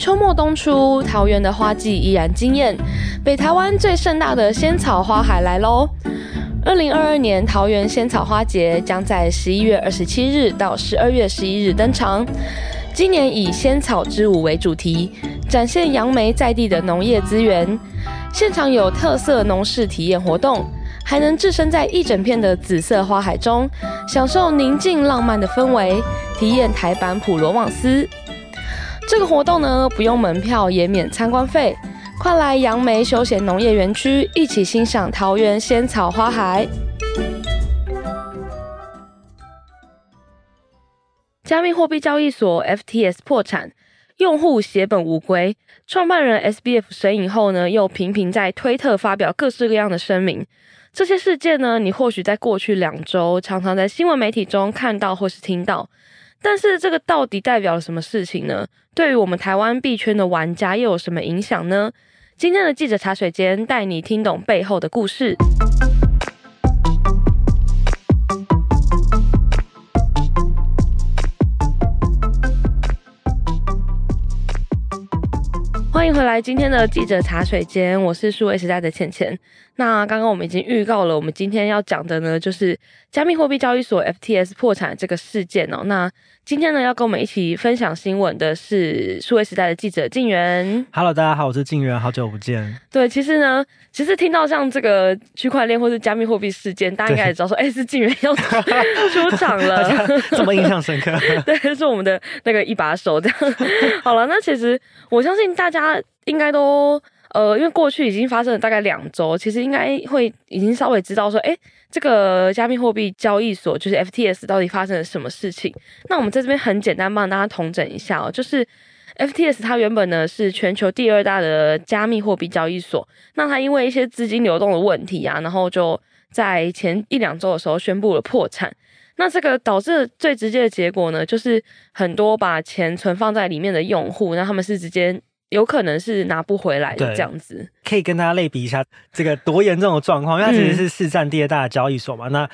秋末冬初，桃园的花季依然惊艳。北台湾最盛大的仙草花海来喽！二零二二年桃园仙草花节将在十一月二十七日到十二月十一日登场。今年以仙草之舞为主题，展现杨梅在地的农业资源。现场有特色农事体验活动，还能置身在一整片的紫色花海中，享受宁静浪漫的氛围，体验台版普罗旺斯。这个活动呢，不用门票，也免参观费。快来杨梅休闲农业园区，一起欣赏桃园仙草花海。加密货币交易所 FTS 破产，用户血本无归，创办人 SBF 神隐后呢，又频频在推特发表各式各样的声明。这些事件呢，你或许在过去两周常常在新闻媒体中看到或是听到。但是这个到底代表了什么事情呢？对于我们台湾币圈的玩家又有什么影响呢？今天的记者茶水间带你听懂背后的故事。欢迎回来，今天的记者茶水间，我是数位时代的倩倩。那刚刚我们已经预告了，我们今天要讲的呢，就是加密货币交易所 FTS 破产这个事件哦。那今天呢，要跟我们一起分享新闻的是数位时代的记者静源。Hello，大家好，我是静源，好久不见。对，其实呢，其实听到像这个区块链或是加密货币事件，大家应该也知道说，哎、欸，是静源 要出场了，这么印象深刻。对，是我们的那个一把手。这样好了，那其实我相信大家应该都。呃，因为过去已经发生了大概两周，其实应该会已经稍微知道说，哎，这个加密货币交易所就是 FTS 到底发生了什么事情。那我们在这边很简单帮大家统整一下哦，就是 FTS 它原本呢是全球第二大的加密货币交易所，那它因为一些资金流动的问题啊，然后就在前一两周的时候宣布了破产。那这个导致最直接的结果呢，就是很多把钱存放在里面的用户，那他们是直接。有可能是拿不回来的这样子，可以跟大家类比一下这个多严重的状况，因为它其实是市占第二大的交易所嘛，嗯、那。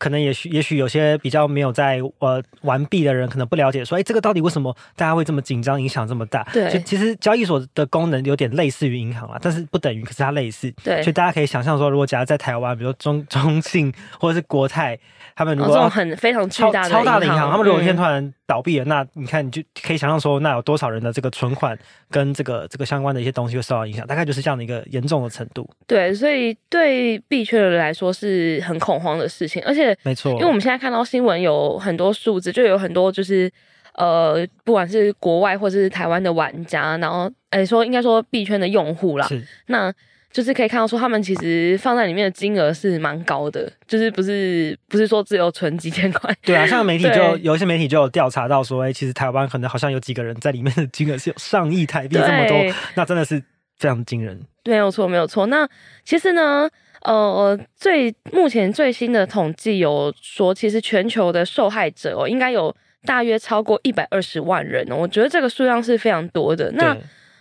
可能也许也许有些比较没有在呃完毕的人可能不了解，说哎，这个到底为什么大家会这么紧张，影响这么大？对，就其实交易所的功能有点类似于银行啦，但是不等于，可是它类似。对，所以大家可以想象说，如果假如在台湾，比如说中中信或者是国泰，他们如果、哦、这种很非常巨大的超大的银行，他们如果一天突然倒闭了，嗯、那你看你就可以想象说，那有多少人的这个存款跟这个这个相关的一些东西会受到影响？大概就是这样的一个严重的程度。对，所以对币圈的人来说是很恐慌的事情，而且没错，因为我们。现在看到新闻有很多数字，就有很多就是呃，不管是国外或者是台湾的玩家，然后哎说应该说币圈的用户啦，是那就是可以看到说他们其实放在里面的金额是蛮高的，就是不是不是说只有存几千块。对啊，像媒体就有一些媒体就有调查到说，哎，其实台湾可能好像有几个人在里面的金额是有上亿台币这么多，那真的是非常惊人。没有错，没有错。那其实呢？呃，最目前最新的统计有说，其实全球的受害者哦，应该有大约超过一百二十万人哦。我觉得这个数量是非常多的。那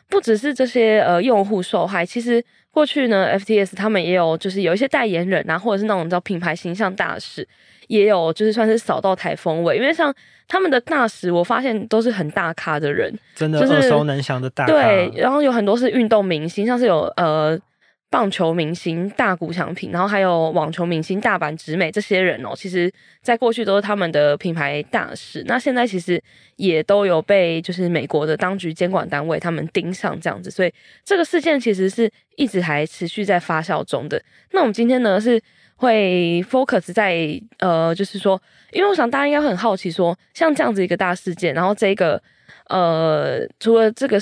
不只是这些呃用户受害，其实过去呢，FTS 他们也有就是有一些代言人啊，或者是那种叫品牌形象大使，也有就是算是扫到台风尾。因为像他们的大使，我发现都是很大咖的人，真的耳熟能详的大咖。对，然后有很多是运动明星，像是有呃。棒球明星大谷翔平，然后还有网球明星大阪直美这些人哦，其实在过去都是他们的品牌大使。那现在其实也都有被就是美国的当局监管单位他们盯上这样子，所以这个事件其实是一直还持续在发酵中的。那我们今天呢是会 focus 在呃，就是说，因为我想大家应该很好奇说，像这样子一个大事件，然后这个呃，除了这个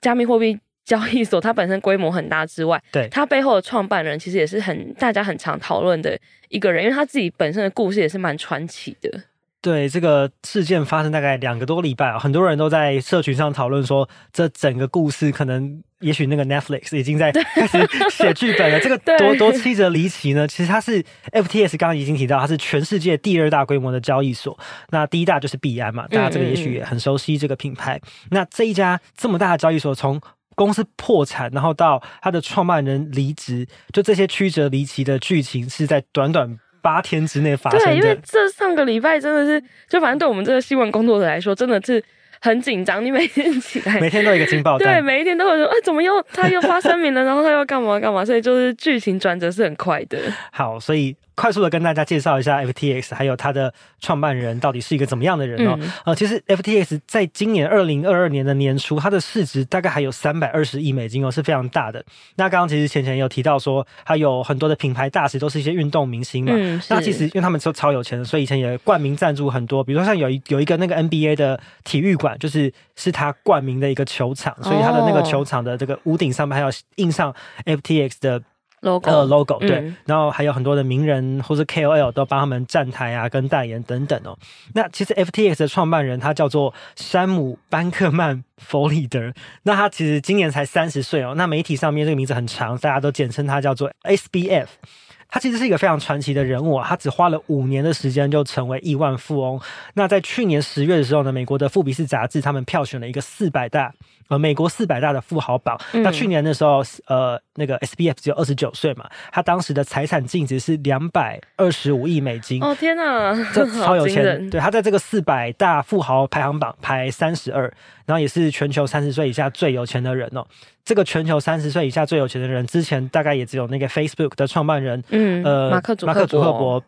加密货币。交易所它本身规模很大之外，对它背后的创办人其实也是很大家很常讨论的一个人，因为他自己本身的故事也是蛮传奇的。对，这个事件发生大概两个多礼拜啊，很多人都在社群上讨论说，这整个故事可能也许那个 Netflix 已经在开始写剧本了。这个多多曲折离奇呢？其实它是 FTS 刚刚已经提到，它是全世界第二大规模的交易所。那第一大就是币安嘛，大家这个也许也很熟悉这个品牌。嗯嗯嗯，那这一家这么大的交易所从公司破产，然后到他的创办人离职，就这些曲折离奇的剧情是在短短八天之内发生。对，因为这上个礼拜真的是，就反正对我们这个新闻工作者来说，真的是很紧张，你每天起来每天都有一个惊爆，对，每一天都会说，哎，怎么又他又发声明了，然后他又干嘛干嘛，所以就是剧情转折是很快的。好，所以。快速的跟大家介绍一下 FTX，还有它的创办人到底是一个怎么样的人哦。嗯、呃，其实 FTX 在今年二零二二年的年初，它的市值大概还有三百二十亿美金哦，是非常大的。那刚刚其实前前有提到说，它有很多的品牌大使都是一些运动明星嘛。嗯，那其实因为他们都超有钱的，所以以前也冠名赞助很多，比如说像有一有一个那个 NBA 的体育馆，就是是他冠名的一个球场，所以他的那个球场的这个屋顶上面还有印上 FTX 的。logo，呃，logo 对，嗯、然后还有很多的名人或是 KOL 都帮他们站台啊，跟代言等等哦。那其实 FTX 的创办人他叫做山姆·班克曼·弗里德，那他其实今年才三十岁哦。那媒体上面这个名字很长，大家都简称他叫做 SBF。他其实是一个非常传奇的人物啊，他只花了五年的时间就成为亿万富翁。那在去年十月的时候呢，美国的富比士杂志他们票选了一个四百大。呃，美国四百大的富豪榜，嗯、那去年的时候，呃，那个 SBF 只有二十九岁嘛，他当时的财产净值是两百二十五亿美金。哦天哪，这超有钱！对，他在这个四百大富豪排行榜排三十二，然后也是全球三十岁以下最有钱的人哦。这个全球三十岁以下最有钱的人，之前大概也只有那个 Facebook 的创办人，嗯，呃，马克马克祖克伯。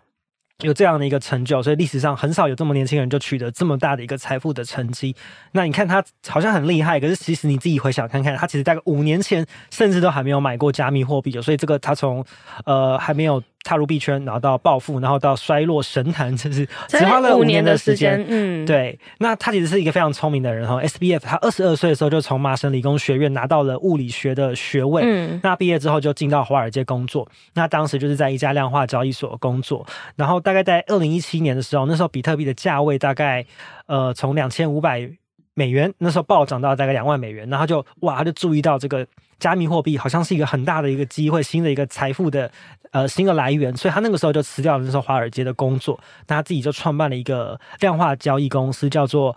有这样的一个成就，所以历史上很少有这么年轻人就取得这么大的一个财富的成绩。那你看他好像很厉害，可是其实你自己回想看看，他其实大概五年前甚至都还没有买过加密货币的，所以这个他从呃还没有。踏入币圈，然后到暴富，然后到衰落神坛，就是只花了五年的时间。嗯，对。那他其实是一个非常聪明的人哈。SBF 他二十二岁的时候就从麻省理工学院拿到了物理学的学位。嗯。那毕业之后就进到华尔街工作。那当时就是在一家量化交易所工作。然后大概在二零一七年的时候，那时候比特币的价位大概呃从两千五百美元，那时候暴涨到大概两万美元。然后就哇，他就注意到这个。加密货币好像是一个很大的一个机会，新的一个财富的呃新的来源，所以他那个时候就辞掉了那时候华尔街的工作，那他自己就创办了一个量化交易公司，叫做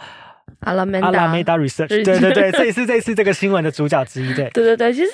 阿拉梅达，阿拉梅达 Research。对对对，这也是这次这个新闻的主角之一。对对对对，其实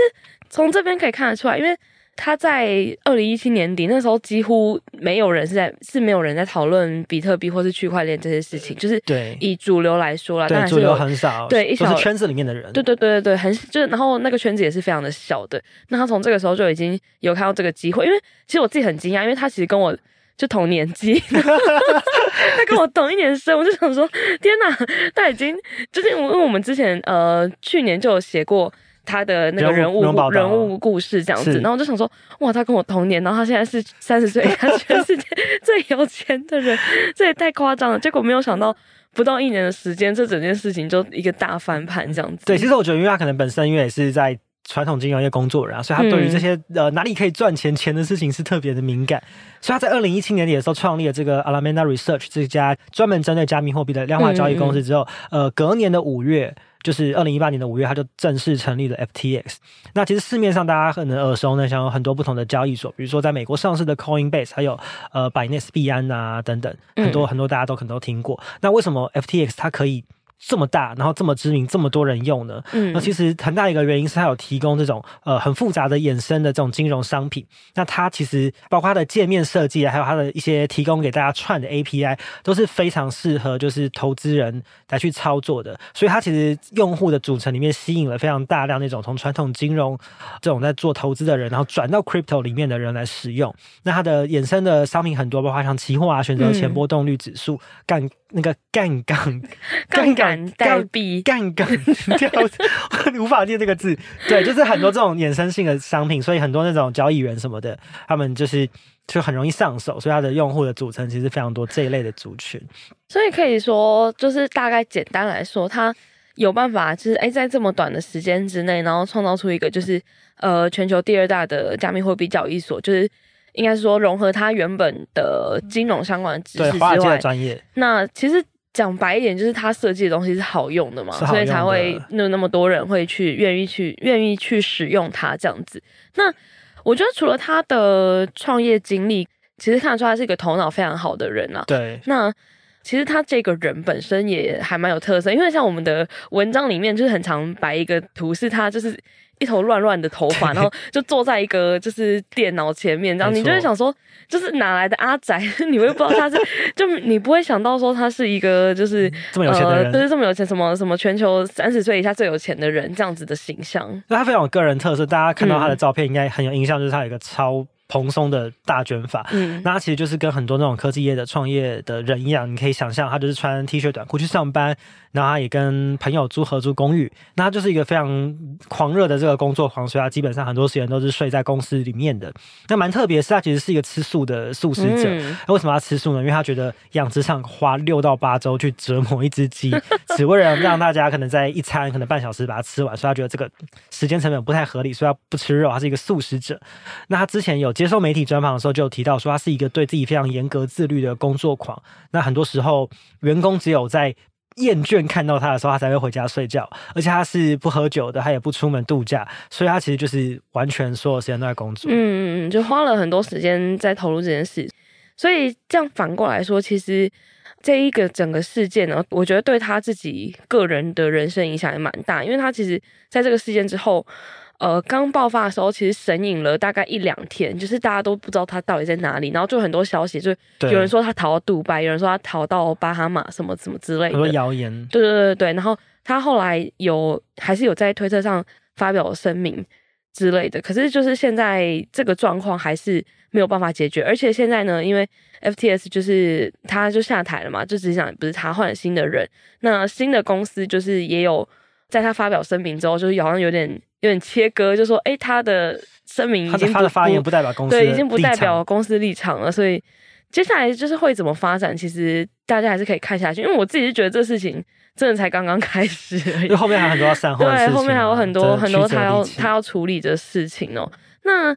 从这边可以看得出来，因为。他在二零一七年底那时候，几乎没有人是在是没有人在讨论比特币或是区块链这些事情，就是对以主流来说啦，对主流很少，对一小圈子里面的人，对对对对对，很就是然后那个圈子也是非常的小的。那他从这个时候就已经有看到这个机会，因为其实我自己很惊讶，因为他其实跟我就同年纪，他跟我同一年生，我就想说天哪，他已经就是因为我们之前呃去年就有写过。他的那个人物人物，人物故事这样子，然后我就想说，哇，他跟我同年，然后他现在是三十岁，他全世界最有钱的人，这也太夸张了。结果没有想到，不到一年的时间，这整件事情就一个大翻盘这样子。对，其实我觉得，因为他可能本身因为也是在传统金融业工作人，所以他对于这些、嗯、呃哪里可以赚钱钱的事情是特别的敏感。所以他在二零一七年底的时候创立了这个 Alameda Research 这家专门针对加密货币的量化交易公司之后，嗯嗯呃，隔年的五月。就是二零一八年的五月，它就正式成立了 FTX。那其实市面上大家可能耳熟能详，有很多不同的交易所，比如说在美国上市的 Coinbase，还有呃 Binance 币安啊等等，很多很多大家都可能都听过。那为什么 FTX 它可以这么大，然后这么知名，这么多人用呢？嗯，那其实很大一个原因是它有提供这种呃很复杂的衍生的这种金融商品。那它其实包括它的界面设计啊，还有它的一些提供给大家串的 API 都是非常适合就是投资人来去操作的。所以它其实用户的组成里面吸引了非常大量那种从传统金融这种在做投资的人，然后转到 crypto 里面的人来使用。那它的衍生的商品很多，包括像期货啊、选择前、波动率指数、杠那个杠杆杠杆。代币杠杆你，无法念这个字。对，就是很多这种衍生性的商品，所以很多那种交易员什么的，他们就是就很容易上手，所以它的用户的组成其实非常多这一类的族群。所以可以说，就是大概简单来说，它有办法，就是哎，在这么短的时间之内，然后创造出一个就是呃全球第二大的加密货币交易所，就是应该是说融合他原本的金融相关的知识之外，的专业。那其实。讲白一点，就是他设计的东西是好用的嘛，所以才会那那么多人会去愿意去愿意去使用它这样子。那我觉得除了他的创业经历，其实看得出他是一个头脑非常好的人啊。对。那其实他这个人本身也还蛮有特色，因为像我们的文章里面就是很常摆一个图，是他就是。一头乱乱的头发，然后就坐在一个就是电脑前面，这样你就会想说，就是哪来的阿宅？你会不知道他是，就你不会想到说他是一个就是这么有钱的人，呃、就是这么有钱，什么什么全球三十岁以下最有钱的人这样子的形象。那他非常有个人特色，大家看到他的照片应该很有印象，就是他有一个超。蓬松的大卷发，嗯，那他其实就是跟很多那种科技业的创业的人一样，你可以想象，他就是穿 T 恤短裤去上班。然后他也跟朋友租合租公寓，那他就是一个非常狂热的这个工作狂，所以他基本上很多时间都是睡在公司里面的。那蛮特别是，他其实是一个吃素的素食者。嗯、那为什么要吃素呢？因为他觉得养殖场花六到八周去折磨一只鸡，只为了让大家可能在一餐可能半小时把它吃完，所以他觉得这个时间成本不太合理，所以他不吃肉，他是一个素食者。那他之前有接受媒体专访的时候，就有提到说，他是一个对自己非常严格自律的工作狂。那很多时候，员工只有在厌倦看到他的时候，他才会回家睡觉。而且他是不喝酒的，他也不出门度假，所以他其实就是完全所有时间都在工作。嗯嗯嗯，就花了很多时间在投入这件事。所以这样反过来说，其实这一个整个事件呢，我觉得对他自己个人的人生影响也蛮大，因为他其实在这个事件之后。呃，刚爆发的时候，其实神隐了大概一两天，就是大家都不知道他到底在哪里，然后就很多消息，就有人说他逃到杜拜，有人说他逃到巴哈马，什么什么之类的，很多谣言。对对对对，然后他后来有还是有在推特上发表声明之类的，可是就是现在这个状况还是没有办法解决，而且现在呢，因为 FTS 就是他就下台了嘛，就只想不是他换了新的人，那新的公司就是也有在他发表声明之后，就是好像有点。有点切割，就说，哎、欸，他的声明已经他的发言不代表公司，对，已经不代表公司立场了。所以接下来就是会怎么发展，其实大家还是可以看下去。因为我自己是觉得这事情真的才刚刚 开始，因为后面还有很多要善后的事情，对，后面还有很多很多他要他要处理的事情哦、喔。那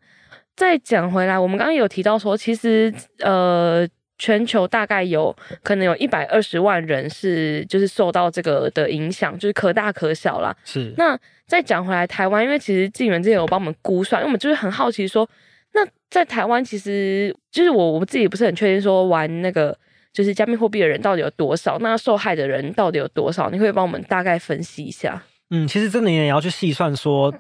再讲回来，我们刚刚有提到说，其实呃。全球大概有可能有一百二十万人是就是受到这个的影响，就是可大可小啦。是。那再讲回来，台湾因为其实静原之前有帮我们估算，因为我们就是很好奇说，那在台湾其实就是我我自己不是很确定说玩那个就是加密货币的人到底有多少，那受害的人到底有多少？你可以帮我们大概分析一下？嗯，其实真的也要去细算说，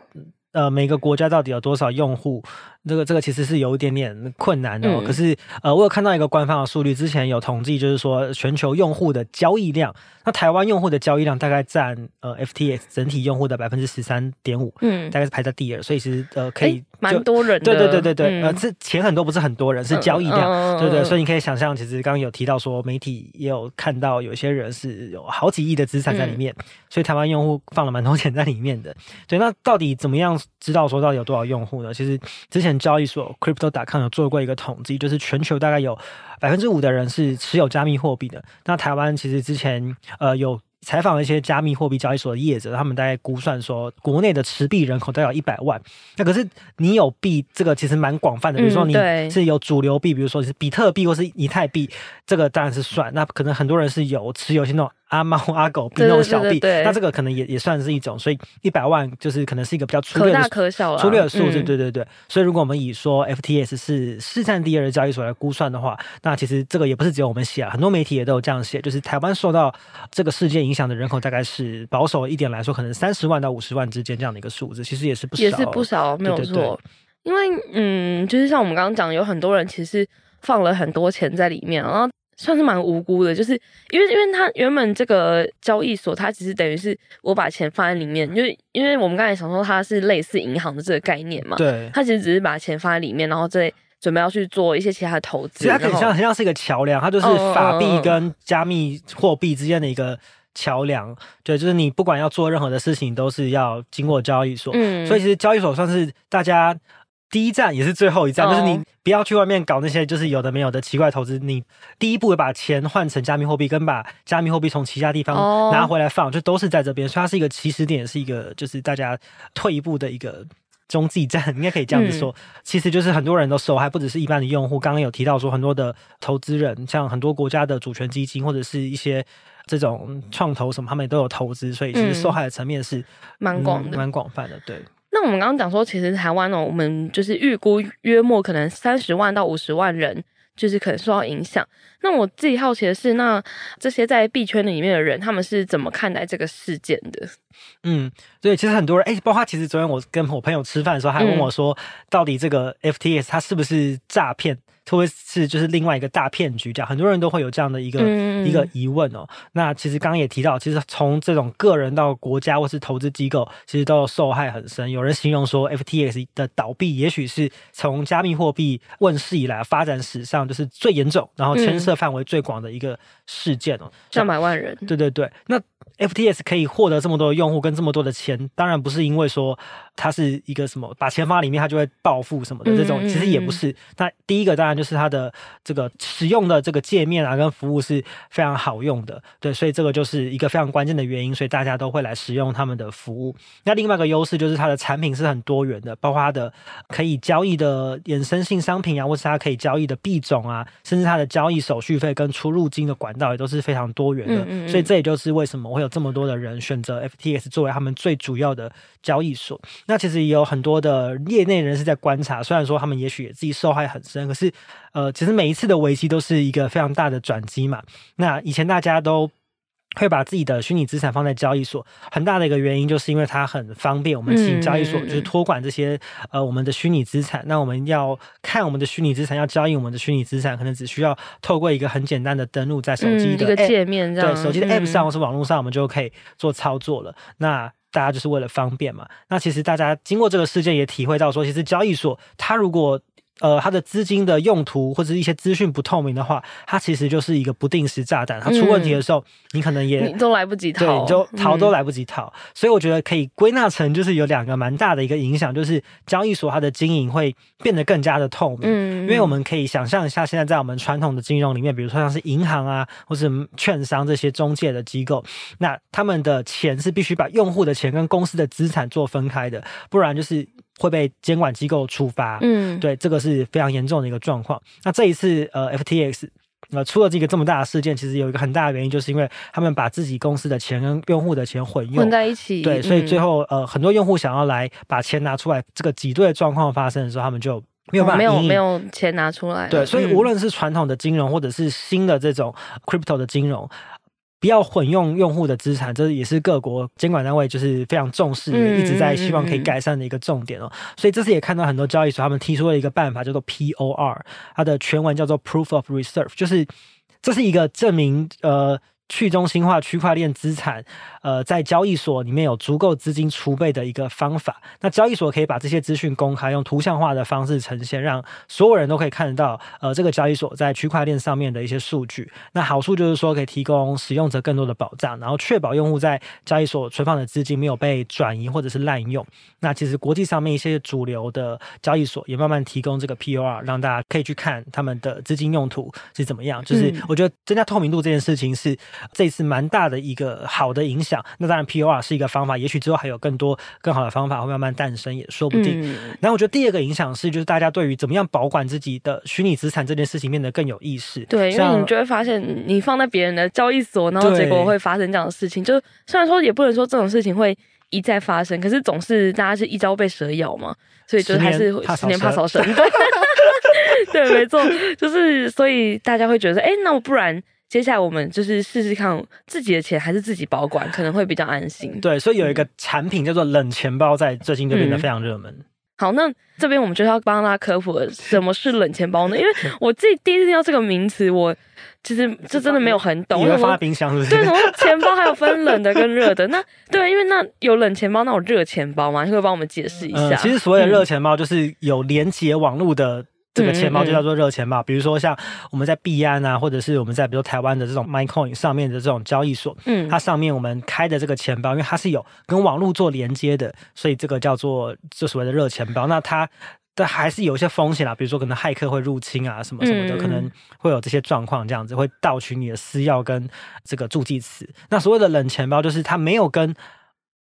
呃，每个国家到底有多少用户。这个这个其实是有一点点困难的，哦，嗯、可是呃，我有看到一个官方的数据，之前有统计，就是说全球用户的交易量，那台湾用户的交易量大概占呃 FTX 整体用户的百分之十三点五，嗯，大概是排在第二，所以其实呃可以蛮多人的，对对对对对，嗯、呃，这钱很多不是很多人，是交易量，嗯、对对，所以你可以想象，其实刚刚有提到说媒体也有看到有些人是有好几亿的资产在里面，嗯、所以台湾用户放了蛮多钱在里面的，对，那到底怎么样知道说到底有多少用户呢？其实之前。交易所 Crypto.com 有做过一个统计，就是全球大概有百分之五的人是持有加密货币的。那台湾其实之前呃有。采访了一些加密货币交易所的业者，他们大概估算说，国内的持币人口大概有一百万。那可是你有币，这个其实蛮广泛的。比如说你是有主流币，比如说是比特币或是以太币，这个当然是算。那可能很多人是有持有一些那种阿猫阿狗比那种小币，那这个可能也也算是一种。所以一百万就是可能是一个比较粗略的可大可小粗略的数字。对对对。所以如果我们以说 FTS 是市占第二的交易所来估算的话，那其实这个也不是只有我们写啊，很多媒体也都有这样写，就是台湾受到这个事件影响。的人口大概是保守一点来说，可能三十万到五十万之间这样的一个数字，其实也是不少，也是不少，没有错。对对对，因为嗯，就是像我们刚刚讲，有很多人其实放了很多钱在里面，然后算是蛮无辜的，就是因为因为他原本这个交易所，它其实等于是我把钱放在里面，就是因为我们刚才想说它是类似银行的这个概念嘛，对，它其实只是把钱放在里面，然后再。准备要去做一些其他的投资，其实它很像很像是一个桥梁，它就是法币跟加密货币之间的一个桥梁。对，就是你不管要做任何的事情，都是要经过交易所。嗯，所以其实交易所算是大家第一站，也是最后一站。就是你不要去外面搞那些就是有的没有的奇怪投资，你第一步把钱换成加密货币，跟把加密货币从其他地方拿回来放，就都是在这边。所以它是一个起始点，是一个就是大家退一步的一个。中继站应该可以这样子说，嗯、其实就是很多人都受害，不只是一般的用户。刚刚有提到说，很多的投资人，像很多国家的主权基金或者是一些这种创投什么，他们也都有投资，所以其实受害的层面是蛮广的，蛮广、嗯、泛的。对。那我们刚刚讲说，其实台湾呢，我们就是预估约莫可能三十万到五十万人就是可能受到影响。那我自己好奇的是，那这些在币圈里面的人，他们是怎么看待这个事件的？嗯，对，其实很多人，哎、欸，包括其实昨天我跟我朋友吃饭的时候，还问我说，到底这个 FTS 它是不是诈骗？会不会是就是另外一个大骗局？这样很多人都会有这样的一个、嗯、一个疑问哦。那其实刚刚也提到，其实从这种个人到国家或是投资机构，其实都受害很深。有人形容说，FTX 的倒闭也许是从加密货币问世以来发展史上就是最严重，然后牵涉范围最广的一个事件哦，上百万人。对对对，那。FTX 可以获得这么多的用户跟这么多的钱，当然不是因为说它是一个什么把钱放里面它就会暴富什么的这种，其实也不是。那第一个当然就是它的这个使用的这个界面啊跟服务是非常好用的，对，所以这个就是一个非常关键的原因，所以大家都会来使用他们的服务。那另外一个优势就是它的产品是很多元的，包括它的可以交易的衍生性商品啊，或是它可以交易的币种啊，甚至它的交易手续费跟出入金的管道也都是非常多元的。所以这也就是为什么会有。这么多的人选择 FTX 作为他们最主要的交易所，那其实也有很多的业内人士在观察。虽然说他们也许也自己受害很深，可是呃，其实每一次的危机都是一个非常大的转机嘛。那以前大家都。会把自己的虚拟资产放在交易所，很大的一个原因就是因为它很方便。我们请交易所就是托管这些呃我们的虚拟资产。那我们要看我们的虚拟资产，要交易我们的虚拟资产，可能只需要透过一个很简单的登录在手机的嗯，一个界面，对手机的 App 上或是网络上，我们就可以做操作了。那大家就是为了方便嘛。那其实大家经过这个事件也体会到说，其实交易所它如果呃，它的资金的用途或者一些资讯不透明的话，它其实就是一个不定时炸弹。它出问题的时候，嗯、你可能也你都来不及逃，对，你就逃都来不及逃。嗯、所以我觉得可以归纳成就是有两个蛮大的一个影响，就是交易所它的经营会变得更加的透明。嗯，因为我们可以想象一下，现在在我们传统的金融里面，比如说像是银行啊，或是券商这些中介的机构，那他们的钱是必须把用户的钱跟公司的资产做分开的，不然就是。会被监管机构处罚，嗯，对，这个是非常严重的一个状况。那这一次，呃，FTX 呃出了这个这么大的事件，其实有一个很大的原因，就是因为他们把自己公司的钱跟用户的钱混用混在一起，对，所以最后呃很多用户想要来把钱拿出来，这个挤兑的状况发生的时候，他们就没有办法，哦，没有没有钱拿出来。对，所以无论是传统的金融或者是新的这种 crypto 的金融。不要混用用户的资产，这也是各国监管单位就是非常重视，也一直在希望可以改善的一个重点哦。所以这次也看到很多交易所他们提出了一个办法，叫做 POR，它的全文叫做 Proof of Reserve，就是这是一个证明呃。去中心化区块链资产，呃，在交易所里面有足够资金储备的一个方法。那交易所可以把这些资讯公开，用图像化的方式呈现，让所有人都可以看得到，呃，这个交易所在区块链上面的一些数据。那好处就是说，可以提供使用者更多的保障，然后确保用户在交易所存放的资金没有被转移或者是滥用。那其实国际上面一些主流的交易所也慢慢提供这个 POR，让大家可以去看他们的资金用途是怎么样。就是我觉得增加透明度这件事情是。这一次蛮大的一个好的影响，那当然 POR 是一个方法，也许之后还有更多更好的方法会慢慢诞生，也说不定。嗯、然后我觉得第二个影响是，就是大家对于怎么样保管自己的虚拟资产这件事情变得更有意识。对，因为你就会发现，你放在别人的交易所，然后结果会发生这样的事情。就虽然说也不能说这种事情会一再发生，可是总是大家是一朝被蛇咬嘛，所以就还是十年怕草绳。对，没错，就是所以大家会觉得，哎，那我不然。接下来我们就是试试看自己的钱还是自己保管，可能会比较安心。对，所以有一个产品叫做冷钱包，在最近就变得非常热门。嗯。好，那这边我们就要帮大家科普 什么是冷钱包呢？因为我自己第一次听到这个名词，我其实这真的没有很懂。你会放在冰箱是不是？对，什么 钱包还有分冷的跟热的？那对，因为那有冷钱包，那有热钱包吗？你会帮我们解释一下？嗯，其实所谓的热钱包就是有连接网络的。这个钱包就叫做热钱包，嗯嗯，比如说像我们在币安啊，或者是我们在比如台湾的这种 MyCoin 上面的这种交易所，嗯，它上面我们开的这个钱包，因为它是有跟网络做连接的，所以这个叫做就所谓的热钱包。那它的还是有一些风险啦，比如说可能骇客会入侵啊，什么什么的，嗯、可能会有这些状况，这样子会盗取你的私钥跟这个助记词。那所谓的冷钱包就是它没有跟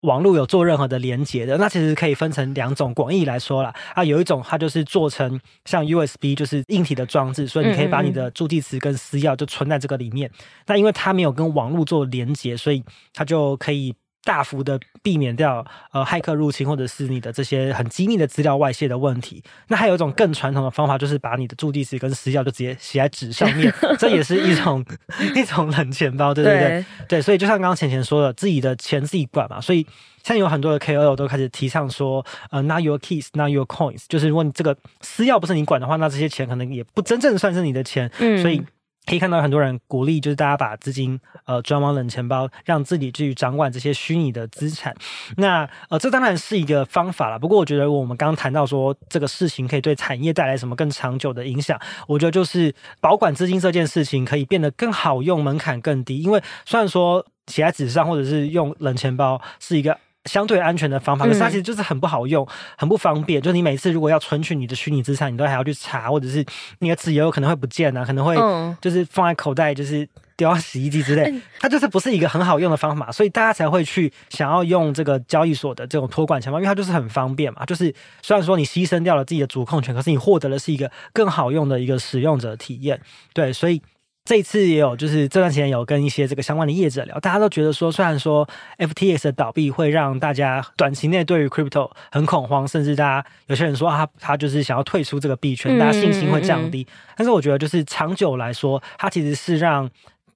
网络有做任何的连接的，那其实可以分成两种。广义来说啦，啊，有一种它就是做成像 USB，就是硬体的装置，所以你可以把你的助记词跟私钥就存在这个里面。那因为它没有跟网络做连接，所以它就可以大幅的避免掉呃骇客入侵或者是你的这些很机密的资料外泄的问题。那还有一种更传统的方法，就是把你的助记词跟私钥就直接写在纸上面，这也是一种 一种冷钱包，对对对对，对。所以就像刚刚钱钱说的，自己的钱自己管嘛。所以现在有很多的 KOL 都开始提倡说，呃，not your keys, not your coins，就是如果你这个私钥不是你管的话，那这些钱可能也不真正算是你的钱。嗯，所以。可以看到很多人鼓励，就是大家把资金呃转往冷钱包，让自己去掌管这些虚拟的资产。那呃，这当然是一个方法了。不过，我觉得我们刚刚谈到说这个事情可以对产业带来什么更长久的影响，我觉得就是保管资金这件事情可以变得更好用，门槛更低。因为虽然说写在纸上或者是用冷钱包是一个。相对安全的方法，可是它其实就是很不好用，嗯、很不方便。就是你每次如果要存取你的虚拟资产，你都还要去查，或者是你的纸也有可能会不见啊，可能会就是放在口袋，就是丢到洗衣机之类。嗯、它就是不是一个很好用的方法，所以大家才会去想要用这个交易所的这种托管钱包，因为它就是很方便嘛。就是虽然说你牺牲掉了自己的主控权，可是你获得的是一个更好用的一个使用者体验。对，所以。这一次也有，就是这段时间有跟一些这个相关的业者聊，大家都觉得说，虽然说 FTX 的倒闭会让大家短期内对于 crypto 很恐慌，甚至大家有些人说他他就是想要退出这个币圈，大家信心会降低。但是我觉得，就是长久来说，它其实是让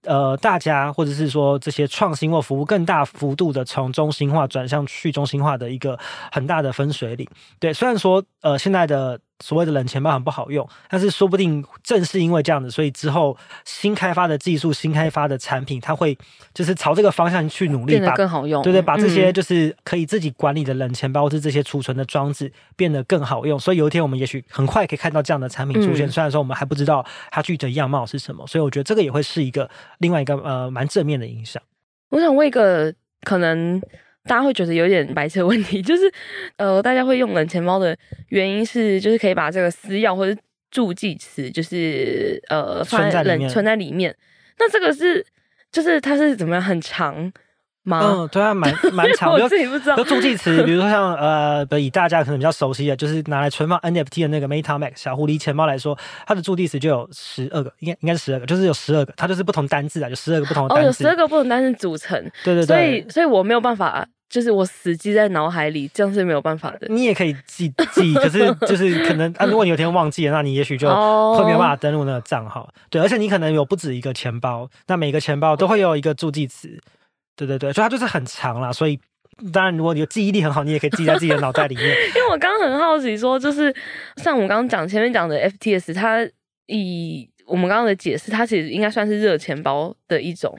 呃大家或者是说这些创新或服务更大幅度的从中心化转向去中心化的一个很大的分水岭。对，虽然说呃现在的。所谓的冷钱包很不好用，但是说不定正是因为这样子，所以之后新开发的技术、新开发的产品，它会就是朝这个方向去努力，变得更好用。对对，把这些就是可以自己管理的冷钱包，或是这些储存的装置变得更好用。所以有一天我们也许很快可以看到这样的产品出现，虽然说我们还不知道它具体的样貌是什么。所以我觉得这个也会是一个另外一个呃蛮正面的影响。我想问一个可能。大家会觉得有点白痴的问题，就是，呃，大家会用冷钱包的原因是，就是可以把这个私钥或者助记词，就是呃放在冷存在里面。那这个是，就是它是怎么样很长吗？嗯，对啊，蛮 蛮长的。我自己不知道。就助记词，比如说像呃，以大家可能比较熟悉的，就是拿来存放 NFT 的那个 MetaMask 小狐狸钱包来说，它的助记词就有十二个，应该应该是十二个，就是有十二个，它就是不同单字啊，有十二个不同的单字。哦，有十二个不同单字组成。对对对。所以，所以我没有办法，就是我死记在脑海里，这样是没有办法的。你也可以记记，可是就是可能啊，如果你有一天忘记了，那你也许就会没有办法登录那个账号。对，而且你可能有不止一个钱包，那每个钱包都会有一个助记词。对对对，所以它就是很长啦，所以当然如果你有记忆力很好，你也可以记在自己的脑袋里面。因为我刚刚很好奇说，就是像我们刚刚讲前面讲的 FTS，它以我们刚刚的解释，它其实应该算是热钱包的一种。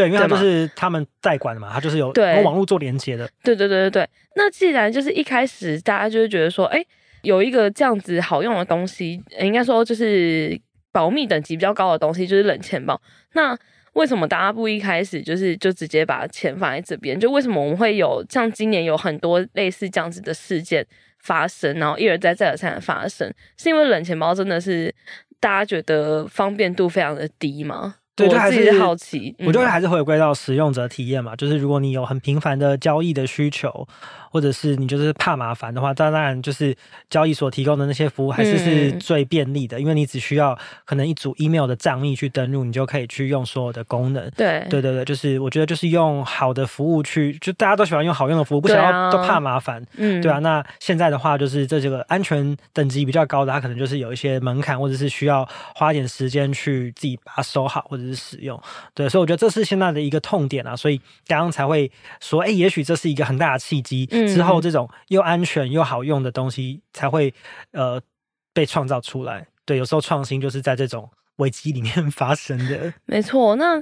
对，因为它就是他们代管的嘛，他就是有跟网络做连接的。对对对对对。那既然就是一开始大家就会觉得说，哎，有一个这样子好用的东西，应该说就是保密等级比较高的东西，就是冷钱包。那为什么大家不一开始就是就直接把钱放在这边？就为什么我们会有像今年有很多类似这样子的事件发生，然后一而再再而三的发生，是因为冷钱包真的是大家觉得方便度非常的低吗？对，就还是好奇，我觉得还是回归到使用者体验嘛，嗯、就是如果你有很频繁的交易的需求。或者是你就是怕麻烦的话，当然就是交易所提供的那些服务还是是最便利的，嗯、因为你只需要可能一组 email 的账密去登录，你就可以去用所有的功能。对对对对，就是我觉得就是用好的服务去，就大家都喜欢用好用的服务，不想要都怕麻烦。嗯，对啊。那现在的话，就是这这个安全等级比较高的，它可能就是有一些门槛，或者是需要花点时间去自己把它收好，或者是使用。对，所以我觉得这是现在的一个痛点啊，所以刚刚才会说，哎、欸，也许这是一个很大的契机。之后，这种又安全又好用的东西才会呃被创造出来。对，有时候创新就是在这种危机里面 发生的。没错。那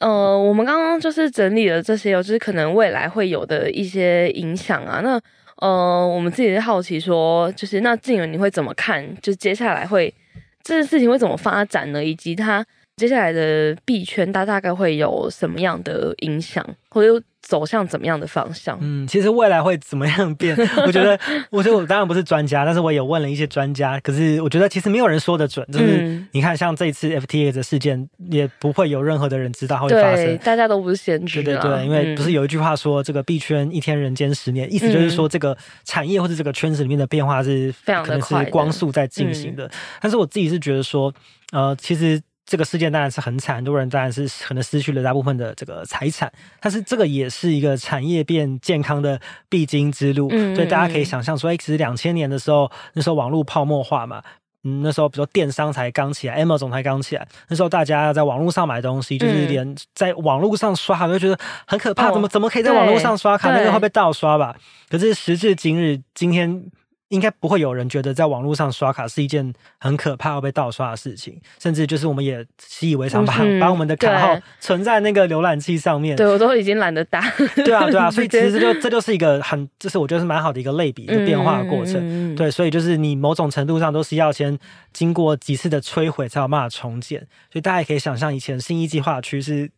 呃，我们刚刚就是整理了这些，就是可能未来会有的一些影响啊。那呃，我们自己是好奇说，就是那静远你会怎么看？就接下来会这件事情会怎么发展呢？以及它接下来的币圈，它大概会有什么样的影响，或者？走向怎么样的方向？嗯，其实未来会怎么样变？我觉得，我觉得我当然不是专家，但是我也问了一些专家。可是我觉得其实没有人说得准。就是你看，像这一次 FTA 的事件，也不会有任何的人知道会发生。大家都不是先知。对对对，因为不是有一句话说，这个币圈一天人间十年，意思就是说这个产业或者这个圈子里面的变化是非常的快，可能是光速在进行的。但是我自己是觉得说，呃，其实。这个事件当然是很惨，很多人当然是可能失去了大部分的这个财产，但是这个也是一个产业变健康的必经之路。嗯，所以大家可以想象说，哎，其实两千年的时候，那时候网络泡沫化嘛，嗯，那时候比如说电商才刚起来，Amazon 才刚起来，那时候大家要在网络上买东西，就是连在网络上刷卡都觉得很可怕，怎么怎么可以在网络上刷卡？那个会被盗刷吧？可是时至今日，今天。应该不会有人觉得在网络上刷卡是一件很可怕要被盗刷的事情，甚至就是我们也习以为常，把、嗯、把我们的卡号 存在那个浏览器上面。对，我都已经懒得打。对啊，对啊，所以其实这就这就是一个很，就是我觉得是蛮好的一个类比，一个变化的过程。嗯、对，所以就是你某种程度上都是要先经过几次的摧毁，才有办法重建。所以大家也可以想象，以前新一计划区是。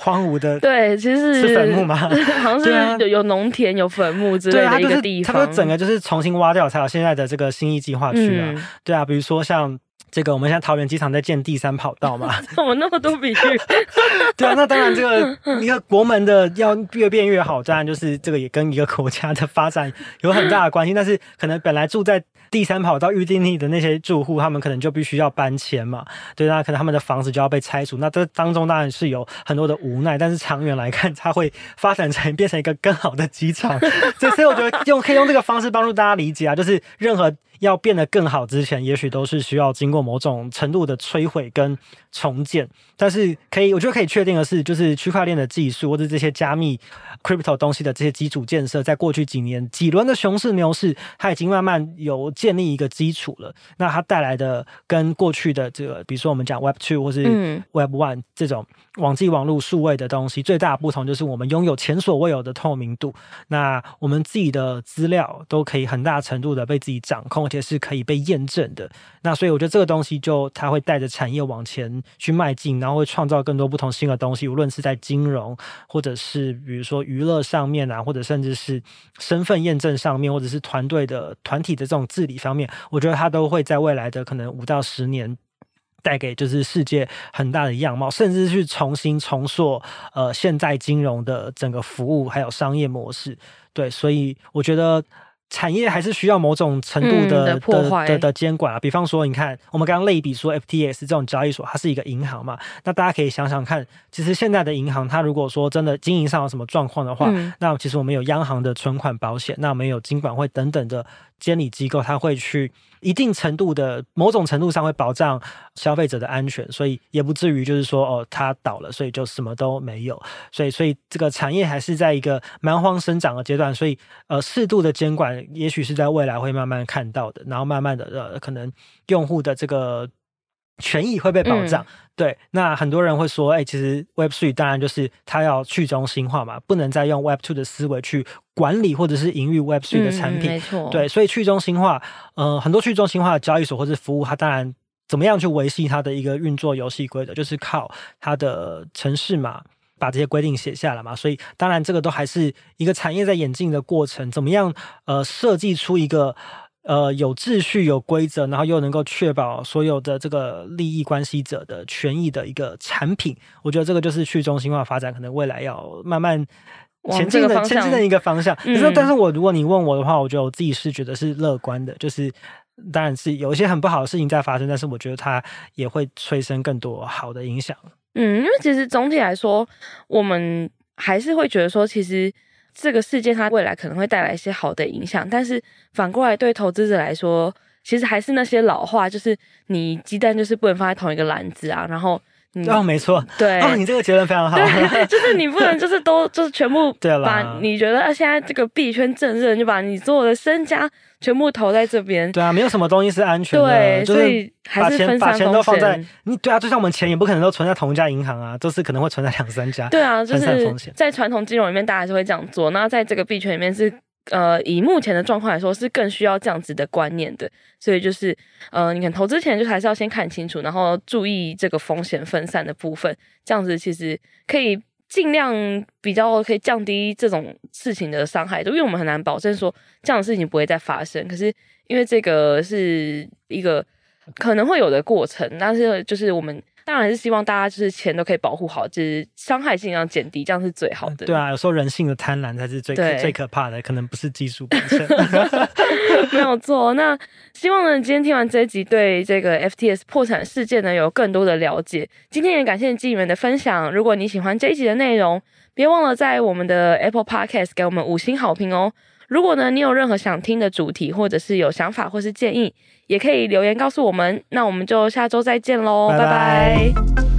荒芜的，对，其实是，是坟墓吗？好像是有有农田、有坟墓之类的一个地方。它不是整个就是重新挖掉才有现在的这个新义计划区啊。嗯、对啊，比如说像这个，我们现在桃园机场在建第三跑道嘛。怎么那么多比喻？对啊，那当然这个一个国门的要越变越好，当然就是这个也跟一个国家的发展有很大的关系。但是可能本来住在第三跑道预定地的那些住户，他们可能就必须要搬迁嘛，对，那可能他们的房子就要被拆除。那这当中当然是有很多的无奈，但是长远来看，它会发展成变成一个更好的机场。所以我觉得用可以用这个方式帮助大家理解啊，就是任何。要变得更好之前，也许都是需要经过某种程度的摧毁跟重建。但是可以，我觉得可以确定的是，就是区块链的技术或者这些加密 crypto 东西的这些基础建设，在过去几年几轮的熊市牛市，它已经慢慢有建立一个基础了。那它带来的跟过去的这个，比如说我们讲 Web Two 或是 Web One 这种网际网络数位的东西，最大的不同就是我们拥有前所未有的透明度。那我们自己的资料都可以很大程度的被自己掌控。而且是可以被验证的，那所以我觉得这个东西就它会带着产业往前去迈进，然后会创造更多不同新的东西，无论是在金融，或者是比如说娱乐上面啊，或者甚至是身份验证上面，或者是团队的团体的这种治理方面，我觉得它都会在未来的可能五到十年带给就是世界很大的样貌，甚至去重新重塑呃现在金融的整个服务还有商业模式。对，所以我觉得。产业还是需要某种程度的、嗯、的的监管啊，比方说，你看我们刚刚类比说，FTS 这种交易所，它是一个银行嘛，那大家可以想想看，其实现在的银行，它如果说真的经营上有什么状况的话，嗯、那其实我们有央行的存款保险，那我们有金管会等等的。监理机构，它会去一定程度的某种程度上会保障消费者的安全，所以也不至于就是说哦，它倒了，所以就什么都没有。所以，所以这个产业还是在一个蛮荒生长的阶段。所以，呃，适度的监管，也许是在未来会慢慢看到的。然后，慢慢的，呃，可能用户的这个。权益会被保障，嗯、对。那很多人会说，哎、欸，其实 Web Three 当然就是它要去中心化嘛，不能再用 Web Two 的思维去管理或者是营运 Web Three 的产品。嗯、没错，对。所以去中心化，呃，很多去中心化的交易所或者服务，它当然怎么样去维系它的一个运作游戏规则，就是靠它的城市嘛，把这些规定写下来嘛。所以当然这个都还是一个产业在演进的过程，怎么样呃设计出一个。呃，有秩序、有规则，然后又能够确保所有的这个利益关系者的权益的一个产品，我觉得这个就是去中心化发展可能未来要慢慢前进的前进的一个方向。可是，但是我如果你问我的话，我觉得我自己是觉得是乐观的，就是当然是有一些很不好的事情在发生，但是我觉得它也会催生更多好的影响。嗯，因为其实总体来说，我们还是会觉得说，其实。这个事件它未来可能会带来一些好的影响，但是反过来对投资者来说，其实还是那些老话，就是你鸡蛋就是不能放在同一个篮子啊，然后。哦，没错，对，哦，你这个结论非常好，对，就是你不能就是都就是全部把你觉得啊，现在这个币圈正热，就把你所有的身家全部投在这边，对啊，没有什么东西是安全的，对，所以还是分散把钱都放在你，对啊，就像我们钱也不可能都存在同一家银行啊，都是可能会存在两三家，对啊，就是在传统金融里面，大家还是会这样做，那在这个币圈里面是。呃，以目前的状况来说，是更需要这样子的观念的。所以就是，呃，你看投资前就还是要先看清楚，然后注意这个风险分散的部分，这样子其实可以尽量比较可以降低这种事情的伤害，因为我们很难保证说这样的事情不会再发生。可是因为这个是一个可能会有的过程，但是就是我们当然是希望大家就是钱都可以保护好，就是伤害尽量减低，这样是最好的。对啊，有时候人性的贪婪才是最最可怕的，可能不是技术本身。没有错。那希望呢，今天听完这一集，对这个 FTS 破产事件呢有更多的了解。今天也感谢经理们的分享。如果你喜欢这一集的内容，别忘了在我们的 Apple Podcast 给我们五星好评哦。如果呢，你有任何想听的主题，或者是有想法或是建议，也可以留言告诉我们。那我们就下周再见喽，拜拜。拜拜。